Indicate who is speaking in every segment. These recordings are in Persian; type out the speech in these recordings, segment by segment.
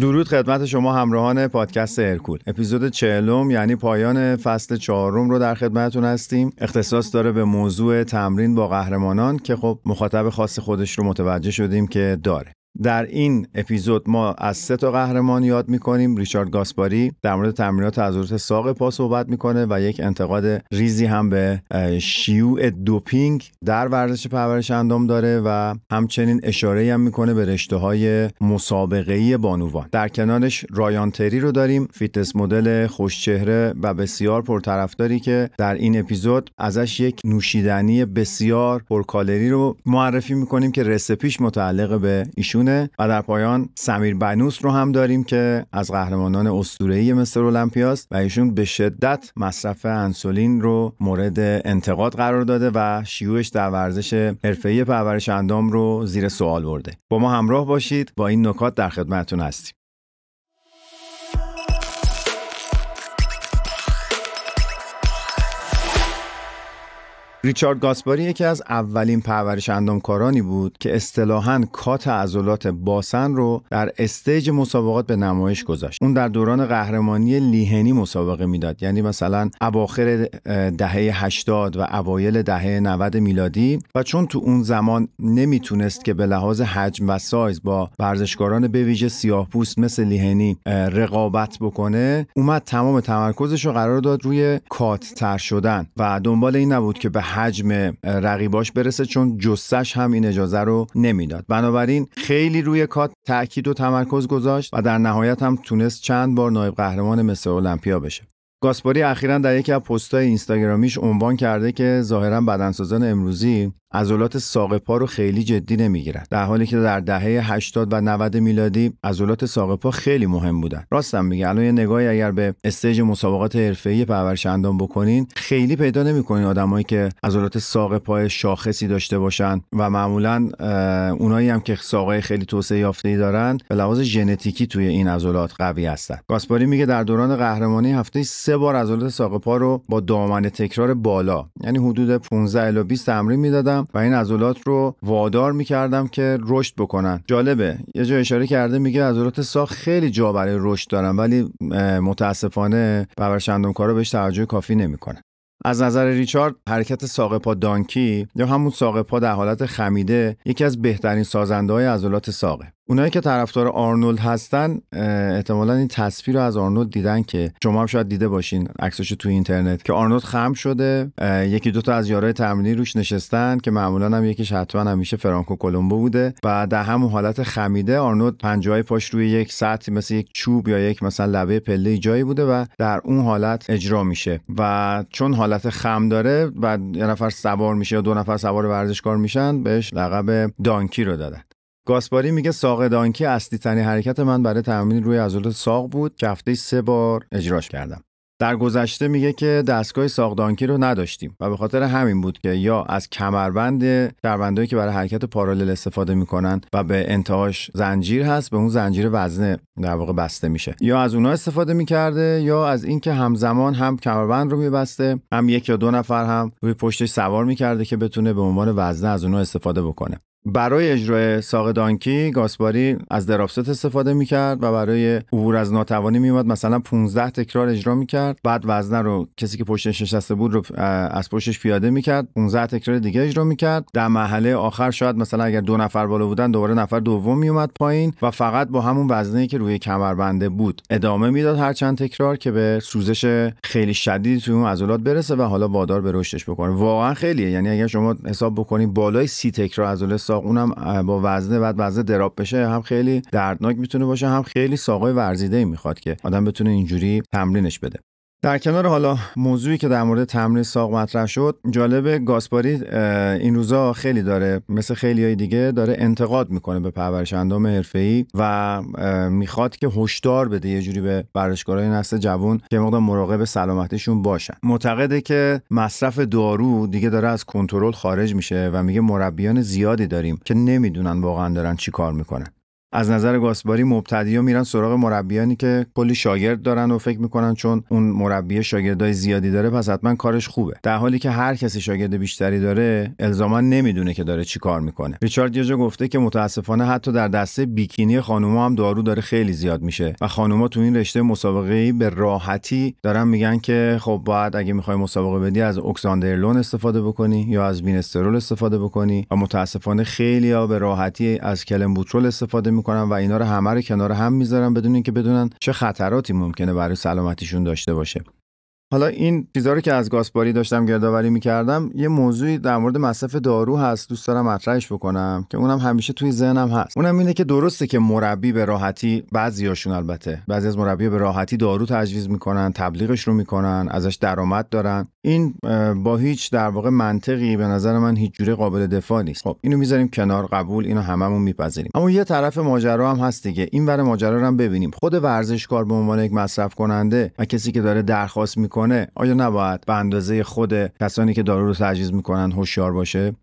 Speaker 1: درود خدمت شما همراهان پادکست ارکول. اپیزود چهلم یعنی پایان فصل چهارم رو در خدمتتون هستیم. اختصاص داره به موضوع تمرین با قهرمانان که خب مخاطب خاص خودش رو متوجه شدیم که داره. در این اپیزود ما از سه تا قهرمان یاد می‌کنیم. ریچارد گاسپاری در مورد تمرینات عضلات ساق پا صحبت می‌کنه و یک انتقاد ریزی هم به شیوع دوپینگ در ورزش پرورش اندام داره و همچنین اشاره هم می‌کنه به رشته های مسابقه بانوان. در کنارش رایان تری رو داریم fitness model خوشچهره و بسیار پرطرفداری که در این اپیزود ازش یک نوشیدنی بسیار پرکالری رو معرفی می‌کنیم که رسپیش متعلق به ایشون و در پایان سمیر بنوس رو هم داریم که از قهرمانان اسطوره‌ای مستر المپیاست و ایشون به شدت مصرف انسولین رو مورد انتقاد قرار داده و شیوعش در ورزش حرفه‌ای پرورش اندام رو زیر سوال برده. با ما همراه باشید. با این نکات در خدمتتون هستیم. ریچارد گاسپاری یکی از اولین پرورش اندامکارانی بود که اصطلاحا cut عضلات باسن رو در stage مسابقات به نمایش گذاشت. اون در دوران قهرمانی لی هنی مسابقه می‌داد. یعنی مثلا اواخر دهه 80 و اوایل دهه 90 میلادی. و چون تو اون زمان نمی‌تونست که به لحاظ حجم و سایز با ورزشکاران به ویژه سیاه پوست مثل لی هنی رقابت بکنه اومد تمام تمرکزش رو قرار داد روی cut تر شدن. و دنبال این نبود که به حجم رقیباش برسه چون جثه‌ش هم این اجازه رو نمی‌داد. بنابراین خیلی روی cut تاکید و تمرکز گذاشت و در نهایت هم تونست چند بار نایب قهرمان مثل المپیا بشه. گاسپاری اخیرا در یکی از پست‌های اینستاگرامیش عنوان کرده که ظاهرا بدنسازان امروزی عضلات ساق پا رو خیلی جدی نمی‌گیرن در حالی که در دهه 80 و 90 میلادی عضلات ساق پا خیلی مهم بودن. راستم میگه. الان یه نگاهی اگر به استیج مسابقات حرفه‌ای پرورش اندام بکنین خیلی پیدا نمی‌کنین آدمایی که عضلات ساق پای شاخصی داشته باشن و معمولا اونایی هم که ساقای خیلی توسعه یافته‌ای دارن به لحاظ ژنتیکی توی این عضلات قوی هستن. گاسپاری میگه در دوران قهرمانی هفته سه بار عضلات ساق پا رو با دامن تکرار بالا یعنی حدود 15 الی 20 تمرین می‌دادم و این عضلات رو وادار می‌کردم که رشد بکنن. جالبه. یه جا اشاره کرده میگه عضلات ساق خیلی جا برای رشد دارن ولی متاسفانه کارا بهش توجه کافی نمی‌کنه. از نظر ریچارد حرکت ساق پا donkey یا همون ساق پا در حالت خمیده یکی از بهترین سازنده های عضلات ساقه. اونایی که طرفدار آرنولد هستن احتمالا این تصویر رو از آرنولد دیدن که شما هم شاید دیده باشین عکسش تو اینترنت که آرنولد خم شده یکی دوتا از یارای تمرینی روش نشستن که معمولا هم یکیش حتما همیشه فرانکو کلمبو بوده و در همون حالت خمیده آرنولد پنجه‌های پاش روی یک سطح مثل یک چوب یا یک مثلا لبه پله جایی بوده و در اون حالت اجرا میشه و چون حالت خم داره و یه نفر سوار میشه یا دو نفر سوار ورزشکار میشن بهش لقب دانکی رو دادن. گاسپاری میگه ساق دانکی اصلی ترین حرکت من برای تمرین روی عضلات ساق بود. که هفته سه بار اجراش کردم. در گذشته میگه که دستگاه ساقدانکی رو نداشتیم و به خاطر همین بود که یا از کمربند کمربندایی که برای حرکت پارالل استفاده می‌کنن و به انتهاش زنجیر هست به اون زنجیر وزنه در واقع بسته میشه. یا از اونها استفاده می‌کرده یا از اینکه همزمان هم کمربند رو میبسته هم یک یا دو نفر هم روی پشتش سوار می‌کرده که بتونه به عنوان وزنه از اونها استفاده بکنه. برای اجرای ساق دانکی گاسپاری از دراپست استفاده می‌کرد و برای عبور از ناتوانی میومد مثلا 15 تکرار اجرا می‌کرد. بعد وزنه رو کسی که پشتش نشسته بود رو از پشتش پیاده می‌کرد. 15 تکرار دیگه اجرا می‌کرد. در محله آخر شاید مثلا اگر دو نفر بالا بودن دوباره نفر دوم میومد پایین و فقط با همون وزنه که روی کمربنده بود ادامه می‌داد هر چند تکرار که به سوزش خیلی شدیدی توی اون عضلات برسه و حالا وادار به رشدش بکنه. واقعا خیلیه. یعنی اگر شما حساب بکنید بالای 30 تکرار عضله ساق اونم با وزنه بعد وزنه دراپ بشه هم خیلی دردناک می‌تونه باشه هم خیلی ساقای ورزیده ای می‌خواد که آدم بتونه اینجوری تمرینش بده. در کنار حالا موضوعی که در مورد تمرین ساق مطرح شد جالب گاسپاری این روزا خیلی داره مثل خیلی های دیگه داره انتقاد می‌کنه به پرورش اندام حرفه‌ای و می‌خواد که هشدار بده یه جوری به ورزشکارای نسل جوان که مقدار مراقب سلامتیشون باشن. معتقده که مصرف دارو دیگه داره از کنترل خارج میشه و میگه مربیان زیادی داریم که نمی‌دونن واقعا دارن چی کار می‌کنن. از نظر گاسباری مبتدیا میرن سراغ مربیانی که کلی شاگرد دارن و فکر می‌کنن چون اون مربی شاگردای زیادی داره پس حتما کارش خوبه. در حالی که هر کسی شاگرد بیشتری داره الزاما نمی‌دونه که داره چی کار می‌کنه. ریچارد یه گفته که متاسفانه حتی در دسته بیکینی خانوما هم دارو داره خیلی زیاد میشه و خانوما تو این رشته مسابقه ای به راحتی دارن میگن که خب باید اگه می‌خوای مسابقه بدی از oxandrolone استفاده بکنی یا از Winstrol استفاده بکنی و متاسفانه خیلی به راحتی از clenbuterol استفاده می‌کنن و اینا رو همه رو کنار هم می‌ذارن بدون اینکه بدونن چه خطراتی ممکنه برای سلامتیشون داشته باشه. حالا این چیزا رو که از گاسپاری داشتم گردآوری می‌کردم یه موضوعی در مورد مصرف دارو هست دوست دارم مطرحش بکنم که اونم همیشه توی ذهنم هست. اونم اینه که درسته که مربی به راحتی بعضیاشون البته بعضی از مربی به راحتی دارو تجویز می‌کنن تبلیغش رو می‌کنن ازش درآمد دارن. این با هیچ در واقع منطقی به نظر من هیچ جوره قابل دفاع نیست. خب اینو می‌ذاریم کنار قبول اینو هممون میپذیریم. اما یه طرف ماجرا هم هست دیگه. این ور ماجرا رو هم ببینیم. خود ورزشکار به عنوان یک مصرف کننده و کسی که داره درخواست می‌کنه آیا نباید به اندازه خود کسانی که دارو رو تجویز می‌کنن هوشیار باشه؟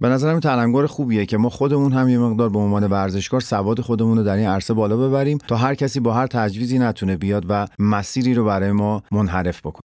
Speaker 1: به نظرم تلنگر خوبیه که ما خودمون هم یه مقدار به عنوان ورزشکار سواد خودمون رو در این عرصه بالا ببریم تا هر کسی با هر تجویزی نتونه بیاد و مسیری رو برای ما منحرف بکنه.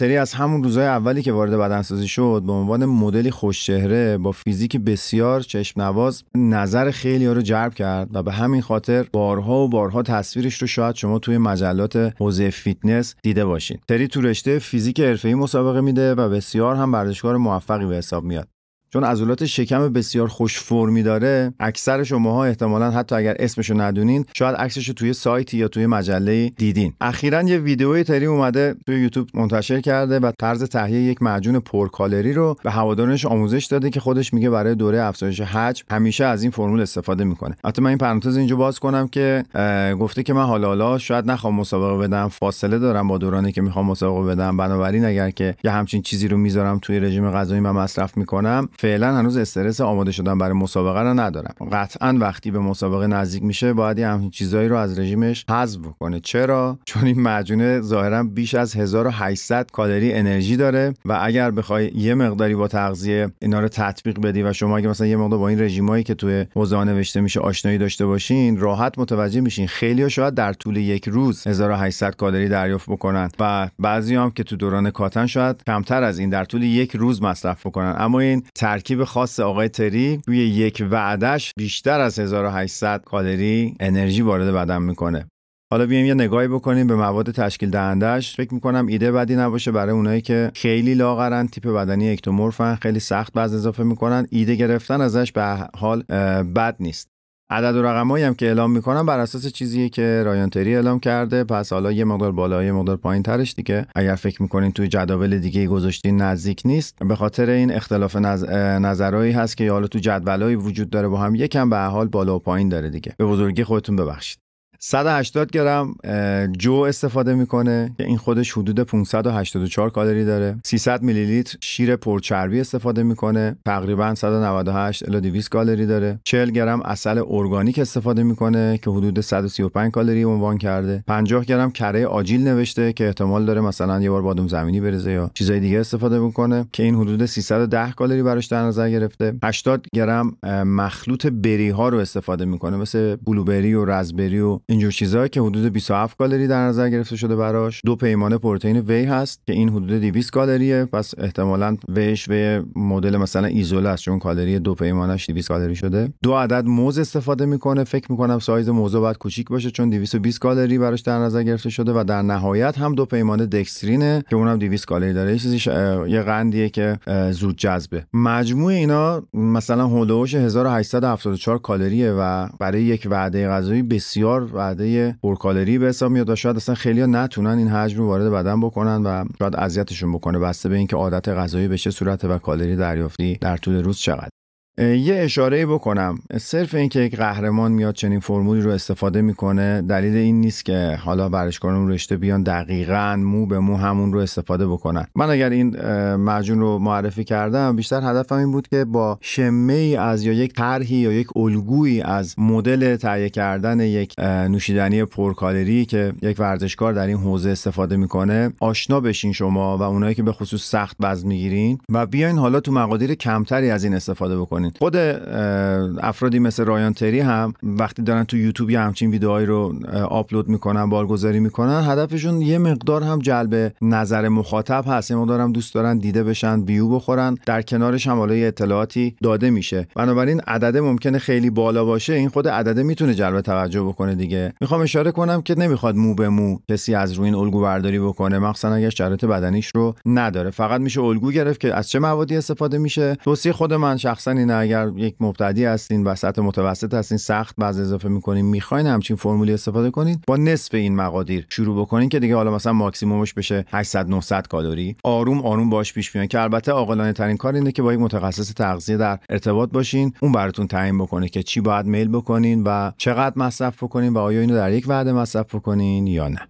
Speaker 1: رایان از همون روزهای اولی که وارد بدنسازی شد به عنوان مدلی خوشچهره با فیزیک بسیار چشم نواز نظر خیلی ها رو جلب کرد و به همین خاطر بارها و بارها تصویرش رو شاید شما توی مجلات حوزه فیتنس دیده باشین. تری تو رشته physique حرفه‌ای مسابقه میده و بسیار هم ورزشکار موفقی به حساب میاد. چون عضلات شکم بسیار خوش فرمی داره اکثر شماها احتمالا حتی اگر اسمشو ندونین شاید عکسشو توی سایتی یا توی مجله دیدین. اخیرا یه ویدیوی تری اومده توی یوتیوب منتشر کرده و طرز تهیه یک معجون پرکالری رو به هوادارانش آموزش داده که خودش میگه برای دوره افزایش حجم همیشه از این فرمول استفاده می‌کنه. البته من این پرانتز اینجا باز کنم که گفته که من حالا حالا شاید نخوام مسابقه بدم فاصله دارم با دورانی که می‌خوام مسابقه بدم. بنابراین اگر که یه همچین چیزی رو می‌ذارم توی رژیم غذایی من مصرف می‌کنم. فعلا هنوز استرس آماده شدن برای مسابقه رو ندارم. قطعا وقتی به مسابقه نزدیک میشه باید یه همچین چیزایی رو از رژیمش حذف کنه چرا؟ چون این مجونه ظاهرا بیش از 1800 کالری انرژی داره و اگر بخوای یه مقداری با تغذیه اینا رو تطبیق بدی و شما اگه مثلا یه مقدار با این رژیمایی که توی حوزه نوشته میشه آشنایی داشته باشین راحت متوجه میشین. خیلی شاید در طول یک روز 1800 کالری دریافت بکنن و بعضی هم که تو دوران کاتن شاید کمتر از این در طول یک روز مصرف بکنن. اما این ترکیب خاص آقای تری توی یک وعدش بیشتر از 1800 کالری انرژی وارد بدن می‌کنه. حالا بیایم یه نگاهی بکنیم به مواد تشکیل دهندش فکر می‌کنم ایده بدی نباشه برای اونایی که خیلی لاغرن تیپ بدنی اکتومورفن خیلی سخت بعض اضافه می‌کنن. ایده گرفتن ازش به حال بد نیست. عدد و رقمایی هم که اعلام می‌کنم بر اساس چیزیه که رایانتری اعلام کرده. پس حالا یه مقدار بالا یه مقدار پایین ترش دیگه. اگر فکر می‌کنین توی جداول دیگه گذاشتین نزدیک نیست. به خاطر این اختلاف نظ... نظرهایی هست که حالا تو جدولایی وجود داره با هم. یکم به حال بالا و پایین داره دیگه. به بزرگی خودتون ببخشید. 180 گرم جو استفاده می‌کنه. که این خودش حدود 584 کالری داره. 300 میلی لیتر شیر پرچربی استفاده می‌کنه. تقریبا 198 الی 200 کالری داره. 40 گرم عسل ارگانیک استفاده می‌کنه که حدود 135 کالری عنوان کرده. 50 گرم کره آجیل نوشته که احتمال داره مثلا یه بار بادوم زمینی بریزه یا چیزای دیگه استفاده می‌کنه که این حدود 310 کالری براش در نظر گرفته. 80 گرم مخلوط berry ها رو استفاده می‌کنه. مثل blueberry و raspberry و اینجور چیزا که حدود 27 کالری در نظر گرفته شده براش. دو پیمانه پروتئین whey هست که این حدود 200 کالریه پس احتمالاً whey ش و مدل مثلا ایزوله است چون کالری دو پیمانش 200 کالری شده. دو عدد موز استفاده می‌کنه. فکر می‌کنم سایز موز باید کوچیک باشه چون 220 کالری براش در نظر گرفته شده و در نهایت هم دو پیمانه دکسترینه که اونم 200 کالری داره. یه چیزی یه قندیه که زود جذبه. مجموع اینا مثلا هولوش 1874 کالریه و برای یک وعده غذایی بسیار وعده پرکالری به حساب میاد و شاید اصلا خیلی نتونن این حجم رو وارد بدن بکنن و شاید اذیتشون بکنه بسته به اینکه عادت غذایی به چه صورته و کالری دریافتی در طول روز چقدر یه اشاره بکنم. صرف اینکه یک قهرمان میاد چنین فرمولی رو استفاده می‌کنه دلیل این نیست که حالا ورزشکاران رشته بیان دقیقا مو به مو همون رو استفاده بکنن. من اگر این مجون رو معرفی کردم بیشتر هدفم این بود که با شمه ای از یا یک طرحی یا یک الگویی از مدل تهیه کردن یک نوشیدنی پرکالری که یک ورزشکار در این حوزه استفاده می‌کنه آشنا بشین شما و اونایی که به خصوص سخت وزن می‌گیرین و بیاین حالا تو مقادیر کمتری از این استفاده بکنین. خود افرادی مثل رایان تری هم وقتی دارن تو یوتیوب یه همچین ویدئوهایی رو آپلود می‌کنن بارگذاری می‌کنن هدفشون یه مقدار هم جلب نظر مخاطب هست. یه مقدار هم دوست دارن دیده بشن ویو بخورن در کنارش هم حالا اطلاعاتی داده میشه. بنابراین عدد ممکنه خیلی بالا باشه. این خود عدده می‌تونه جلب توجه بکنه دیگه. می‌خوام اشاره کنم که نمی‌خواد مو به مو کسی از روی این الگو برداری بکنه. مخصوصا اگر شرایط بدنیش رو نداره. فقط میشه الگو گرفت که از چه موادی استفاده میشه. توصیه خود من شخصا اینه اگر یک مبتدی هستین وسط متوسط هستین سخت بعض اضافه می‌کنین می‌خواین همچین فرمولی استفاده کنین با نصف این مقادیر شروع بکنین که دیگه حالا مثلا ماکسیمومش بشه 800 900 کالری آروم آروم باش پیش بیان که البته عاقلانه ترین کار اینه که با یک متخصص تغذیه در ارتباط باشین اون براتون تعیین بکنه که چی باید میل بکنین و چقدر مصرف بکنین و آیا اینو در یک وعده مصرف بکنین یا نه.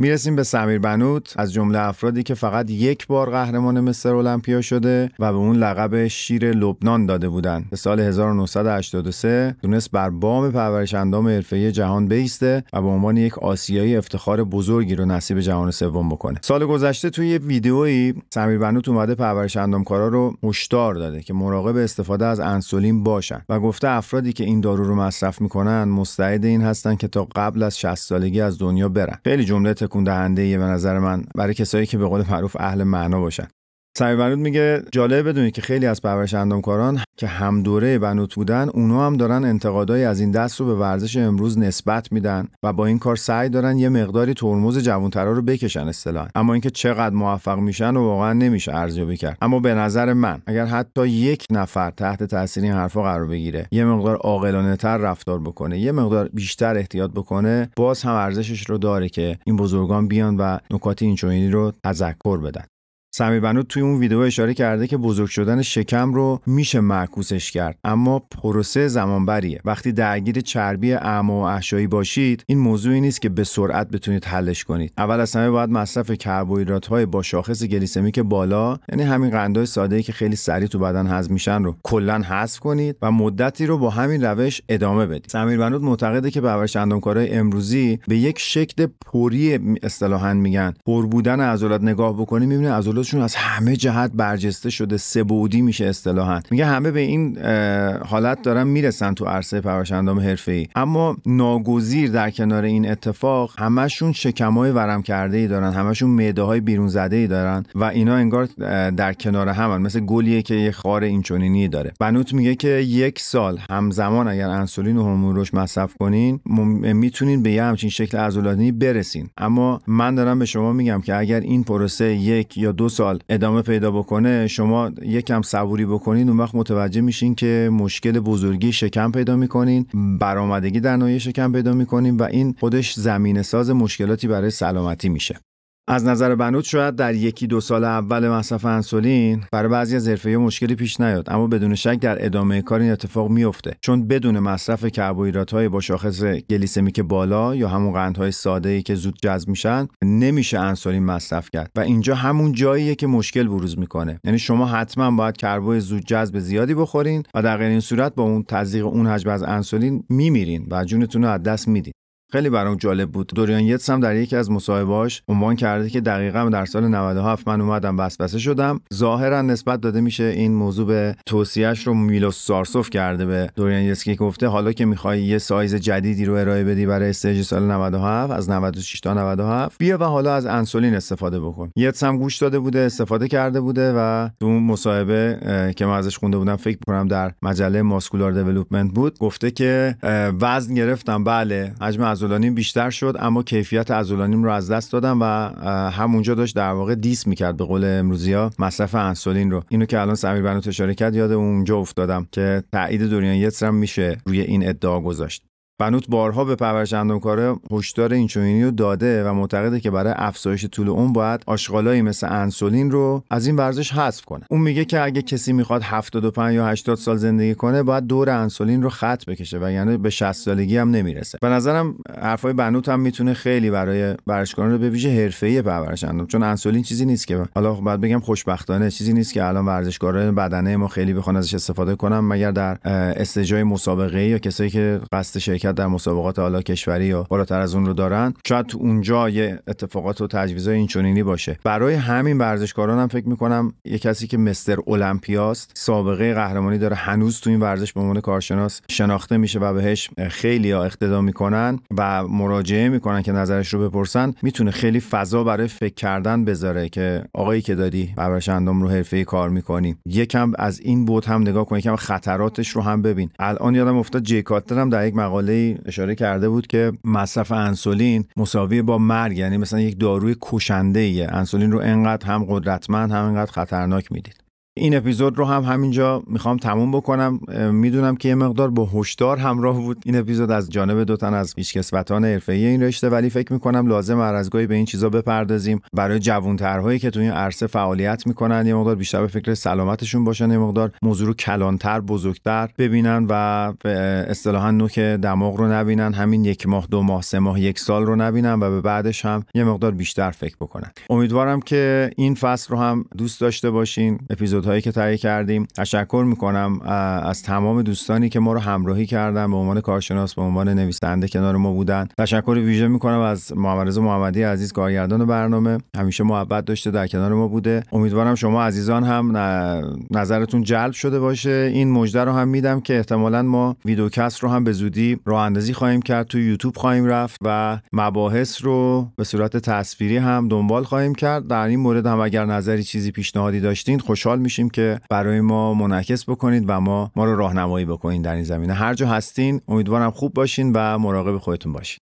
Speaker 1: می‌رسیم به سمیر بنوت از جمله افرادی که فقط یک بار قهرمان مستر المپیا شده و به اون لقب شیر لبنان داده بودند. به سال 1983 تونست بر بام پرورش اندام حرفه‌ای جهان بیسته و به عنوان یک آسیایی افتخار بزرگی رو نصیب جهان سوم بکنه. سال گذشته توی یه ویدیویی سمیر بنوت اومده پرورش اندامکارا رو هشدار داده که مراقب استفاده از انسولین باشن و گفته افرادی که این دارو رو مصرف می‌کنن مستعد این هستن که تا قبل از 60 سالگی از دنیا برن. خیلی جمله تکون دهنده به نظر من برای کسایی که به قول معروف اهل معنا باشن. سمی بنوت میگه جالب بدونید که خیلی از پرورش اندامکاران که هم دوره بنوت بودن اونا هم دارن انتقادای از این دست رو به ورزش امروز نسبت میدن و با این کار سعی دارن یه مقداری ترمز جوانترا رو بکشن اصطلاحا. اما اینکه چقدر موفق میشن و واقعا نمیشه ارزیابی کرد. اما به نظر من اگر حتی یک نفر تحت تاثیر این حرفا قرار بگیره یه مقدار عاقلانه تر رفتار بکنه یه مقدار بیشتر احتیاط بکنه باز هم ارزشش رو داره که این بزرگان بیان و نکات اینچنینی رو تذکر بدن. سمی بنوت توی اون ویدیو اشاره کرده که بزرگ شدن شکم رو میشه معکوسش کرد. اما پروسه زمانبریه. وقتی درگیر چربی اعما و احشایی باشید این موضوعی نیست که به سرعت بتونید حلش کنید. اول از همه باید مصرف کربوهیدرات های با شاخص گلیسمیک بالا یعنی همین قندهای ساده که خیلی سریع تو بدن هضم میشن رو کلا حذف کنید و مدتی رو با همین روش ادامه بدید. سمیر بنوت معتقده که پرورش اندامکارای امروزی به یک شکل پوری اصطلاحا میگن. پر بودن عضلات نگاه بکنید می‌بینید عضلات خودشون از همه جهت برجسته شده سه بودی میشه اصطلاحا. میگه همه به این حالت دارن می‌رسن تو عرصه پرورش اندام ای اما ناگزیر در کنار این اتفاق همشون شکمای ورم کرده ای دارن همشون معده های بیرون زده ای دارن و اینا انگار در کنار همن. مثل گلیه که یه خار اینچنینی داره. بنوت میگه که یک سال همزمان اگر انسولین و هورمون رشد مصرف کنین می‌تونین به یه همچین شکل عضلانی برسین. اما من دارم به شما میگم که اگر این پروسه یک یا دو سال ادامه پیدا بکنه شما یکم صبوری بکنین اون وقت متوجه میشین که مشکل بزرگی شکم پیدا می‌کنین برآمدگی در ناحیه شکم پیدا می‌کنین و این خودش زمینه ساز مشکلاتی برای سلامتی میشه. از نظر بنوت شاید در یکی دو سال اول مصرف انسولین برای بعضی از حرفه‌ای مشکلی پیش نیاد اما بدون شک در ادامه کار این اتفاق میفته چون بدون مصرف کربوهیدرات با شاخص گلیسمیک بالا یا همون قندهای ساده ای که زود جذب میشن نمیشه انسولین مصرف کرد. و اینجا همون جاییه که مشکل بروز می‌کنه. یعنی شما حتما باید کربوی زود جذب زیادی بخورین و در غیر این صورت با اون تزریق اون حجم از انسولین میمیرین و جونتون رو از دست میدین. خیلی برام جالب بود. دوریان یتس هم در یکی از مصاحبه‌هاش عنوان کرده که دقیقا در سال 97 من اومدم وسوسه شدم. ظاهرا نسبت داده میشه این موضوع به توصیهش رو میلوس سارسوف کرده به دوریان یتس که گفته حالا که می‌خوای یه سایز جدیدی رو ارائه بدی برای stage سال 97 از 96 تا 97 بیا و حالا از انسولین استفاده بکن. یتس هم گوش داده بوده استفاده کرده بوده و تو مصاحبه که من ازش خونده بودم فکر کنم در مجله Muscular Development بود گفته که وزن گرفتم. بله حجم ازولانیم بیشتر شد اما کیفیت ازولانیم رو از دست دادم و همونجا داشت در واقع دیس می‌کرد به قول امروزی ها مصرف انسولین رو. اینو که الان سمیر بنوت اشاره کرد یاد اونجا افتادم که تایید دوریان یتر میشه روی این ادعا گذاشت. بنوت بارها به پرورش اندامکاره هشدار اینچنینی رو داده و معتقده که برای افزایش طول اون باید آشغالایی مثل انسولین رو از این ورزش حذف کنه. اون میگه که اگه کسی می‌خواد 75 یا 80 سال زندگی کنه باید دور انسولین رو خط بکشه و یعنی به 60 سالگی هم نمی‌رسه. به نظرم حرفای بنوت هم می‌تونه خیلی برای ورزشکاران به ویژه حرفه‌ای پرورش اندام چون انسولین چیزی نیست که حالا باید بگم خوشبختانه چیزی نیست که الان ورزشکاران بدنه ما خیلی بخوان ازش استفاده کنن مگر در استجای مسابقه یا کسایی که قصد شرکت در مسابقات حالا کشوری یا بالاتر از اون رو دارن. شاید اونجا یه اتفاقات و تجویزای اینچنینی باشه. برای همین ورزشکاران هم فکر می‌کنم یه کسی که مستر المپیاست سابقه قهرمانی داره هنوز تو این ورزش به عنوان کارشناس شناخته میشه و بهش خیلی اقتدا می‌کنن و مراجعه می‌کنن که نظرش رو بپرسن. می‌تونه خیلی فضا برای فکر کردن بذاره که آقایی که دادی پرورش اندام رو حرفه کار می‌کنی. یکم از این بود هم نگاه کن یکم خطراتش رو هم ببین. الان یادم افتاد جی هم در یک مقاله اشاره کرده بود که مصرف انسولین مساوی با مرگ یعنی مثلا یک داروی کشنده ایه انسولین رو انقدر هم قدرتمند هم انقدر خطرناک می‌دید. این اپیزود رو هم همینجا می‌خوام تموم بکنم. می‌دونم که یه مقدار با هشدار همراه بود این اپیزود از جانب دو تن از پیشکسوتان حرفه‌ای این رشته ولی فکر می‌کنم لازم هر از گاهی به این چیزا بپردازیم. برای جوانترهایی که تو این عرصه فعالیت می‌کنن یه مقدار بیشتر به فکر سلامتشون باشن یه مقدار موضوع رو کلانتر بزرگتر ببینن و اصطلاحا نوک دماغ رو نبینن همین یک ماه دو ماه سه ماه یک سال رو نبینن و به بعدش هم یه مقدار بیشتر فکر بکنن. امیدوارم که این فصل رو هم دوست داشته باشین. اپیزود هایی که تهیه کردیم. تشکر می‌کنم از تمام دوستانی که ما رو همراهی کردن به عنوان کارشناس به عنوان نویسنده کنار ما بودن. تشکر ویژه می‌کنم از محمد محمدی عزیز کارگردان برنامه. همیشه محبت داشته در کنار ما بوده. امیدوارم شما عزیزان هم نظرتون جلب شده باشه. این مژده رو هم میدم که احتمالا ما ویدیوکست رو هم به زودی راه اندازی خواهیم کرد. تو یوتیوب خواهیم رفت و مباحث رو به صورت تصویری هم دنبال خواهیم کرد. در این مورد هم اگر نظری چیزی پیشنهادی داشتین خوشحال میشیم. که برای ما منعکس بکنید و ما ما رو راهنمایی بکنید در این زمینه. هر جا هستین امیدوارم خوب باشین و مراقب خودتون باشین.